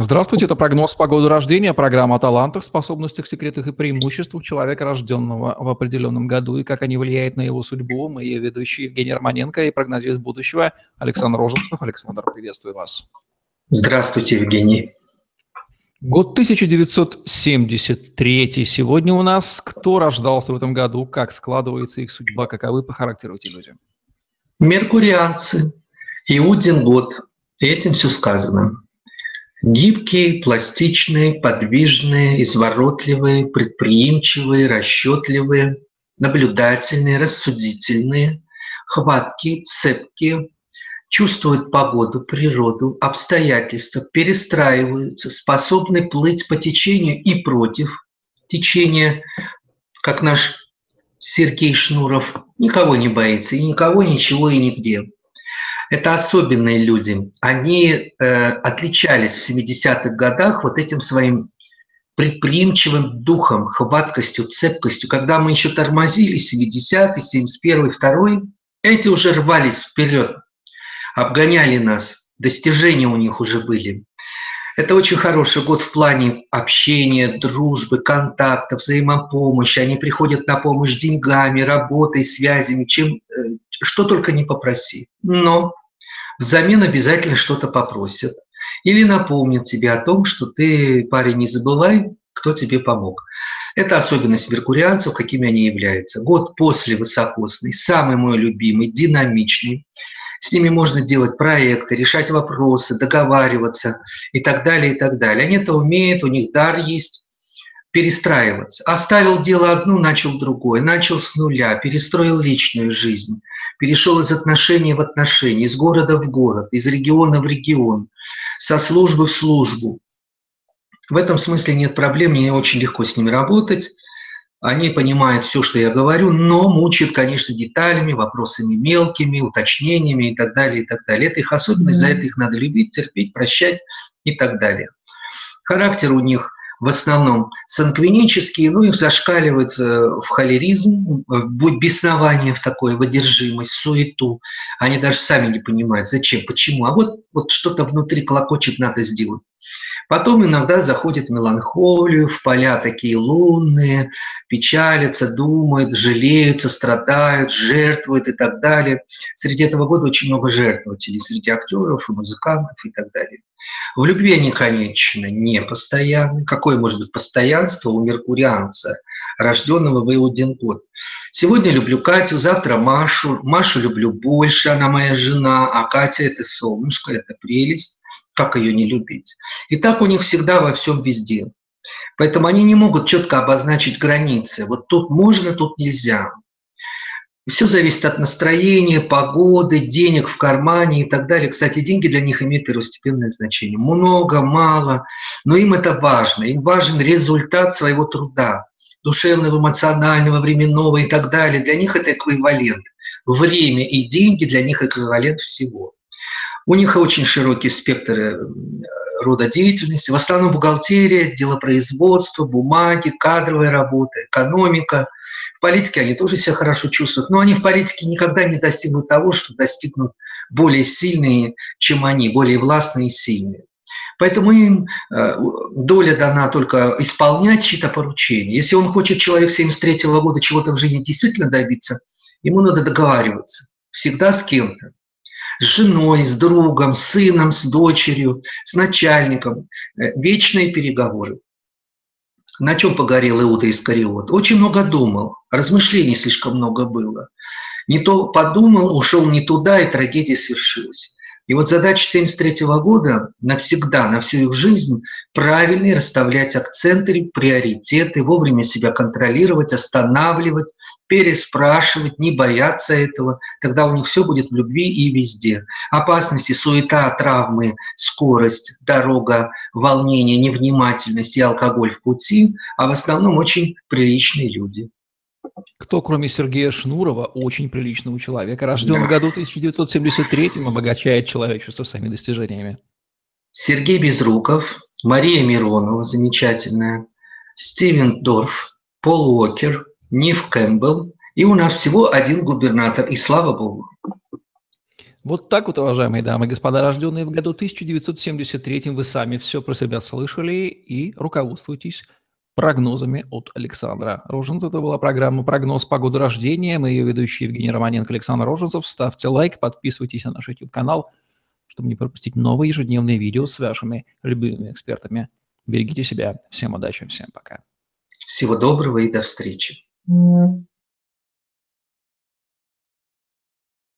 Здравствуйте, это прогноз погоды рождения, программа о талантах, способностях, секретах и преимуществах человека, рожденного в определенном году, и как они влияют на его судьбу. Мы ее ведущие Евгений Романенко и прогнозист будущего Александр Роженцев. Александр, приветствую вас. Здравствуйте, Евгений. Год 1973 сегодня у нас. Кто рождался в этом году, как складывается их судьба, каковы по характеру эти люди? Меркурианцы. Иудин год. И этим все сказано. Гибкие, пластичные, подвижные, изворотливые, предприимчивые, расчетливые, наблюдательные, рассудительные, хваткие, цепкие, чувствуют погоду, природу, обстоятельства, перестраиваются, способны плыть по течению и против течения, как наш Сергей Шнуров, никого не боится, и никого, ничего и нигде. Это особенные люди. Они э, отличались в 70-х годах вот этим своим предприимчивым духом, хваткостью, цепкостью. Когда мы еще тормозили 70-й, 71-й, 2 эти уже рвались вперед, обгоняли нас, достижения у них уже были. Это очень хороший год в плане общения, дружбы, контакта, взаимопомощи. Они приходят на помощь деньгами, работой, связями, чем, э, что только не попроси. Но взамен обязательно что-то попросят. Или напомнят тебе о том, что ты, парень, не забывай, кто тебе помог. Это особенность меркурианцев, какими они являются. Год после высокосный, самый мой любимый, динамичный. С ними можно делать проекты, решать вопросы, договариваться и так далее, и так далее. Они это умеют, у них дар есть перестраиваться. Оставил дело одно, начал другое, начал с нуля, перестроил личную жизнь, перешел из отношений в отношения, из города в город, из региона в регион, со службы в службу. В этом смысле нет проблем, мне очень легко с ними работать. Они понимают все, что я говорю, но мучают, конечно, деталями, вопросами мелкими, уточнениями и так далее, и так далее. Это их особенность, за это их надо любить, терпеть, прощать и так далее. Характер у них в основном санквинический, ну, их зашкаливает э, в холеризм, в беснование в такое, в одержимость, суету. Они даже сами не понимают, зачем, почему. А вот, вот что-то внутри клокочет, надо сделать. Потом иногда заходит в меланхолию, в поля такие лунные, печалятся, думают, жалеются, страдают, жертвуют и так далее. Среди этого года очень много жертвователей, среди актеров и музыкантов и так далее. В любви они, конечно, не постоянны. Какое может быть постоянство у меркурианца, рожденного в Иудин год? Сегодня люблю Катю, завтра Машу. Машу люблю больше, она моя жена, а Катя – это солнышко, это прелесть как ее не любить. И так у них всегда во всем везде. Поэтому они не могут четко обозначить границы. Вот тут можно, тут нельзя. Все зависит от настроения, погоды, денег в кармане и так далее. Кстати, деньги для них имеют первостепенное значение. Много, мало, но им это важно. Им важен результат своего труда, душевного, эмоционального, временного и так далее. Для них это эквивалент. Время и деньги для них эквивалент всего. У них очень широкий спектр э, рода деятельности. В основном бухгалтерия, делопроизводство, бумаги, кадровая работа, экономика. В политике они тоже себя хорошо чувствуют, но они в политике никогда не достигнут того, что достигнут более сильные, чем они, более властные и сильные. Поэтому им э, доля дана только исполнять чьи-то поручения. Если он хочет, человек 73 года, чего-то в жизни действительно добиться, ему надо договариваться всегда с кем-то с женой, с другом, с сыном, с дочерью, с начальником. Э, вечные переговоры. На чем погорел Иуда Искариот? Очень много думал, размышлений слишком много было. Не то подумал, ушел не туда, и трагедия свершилась. И вот задача 73 года навсегда, на всю их жизнь, правильно расставлять акценты, приоритеты, вовремя себя контролировать, останавливать, переспрашивать, не бояться этого. Тогда у них все будет в любви и везде. Опасности, суета, травмы, скорость, дорога, волнение, невнимательность и алкоголь в пути, а в основном очень приличные люди. Кто, кроме Сергея Шнурова, очень приличного человека, рожден да. в году 1973 обогащает человечество своими достижениями? Сергей Безруков, Мария Миронова, замечательная, Стивен Дорф, Пол Уокер, Нив Кэмпбелл. И у нас всего один губернатор, и слава богу. Вот так вот, уважаемые дамы и господа, рожденные в году 1973, вы сами все про себя слышали и руководствуйтесь прогнозами от Александра Роженцева. Это была программа «Прогноз погоды рождения». Мы ее ведущие Евгений Романенко, Александр Роженцев. Ставьте лайк, подписывайтесь на наш YouTube-канал, чтобы не пропустить новые ежедневные видео с вашими любимыми экспертами. Берегите себя. Всем удачи, всем пока. Всего доброго и до встречи.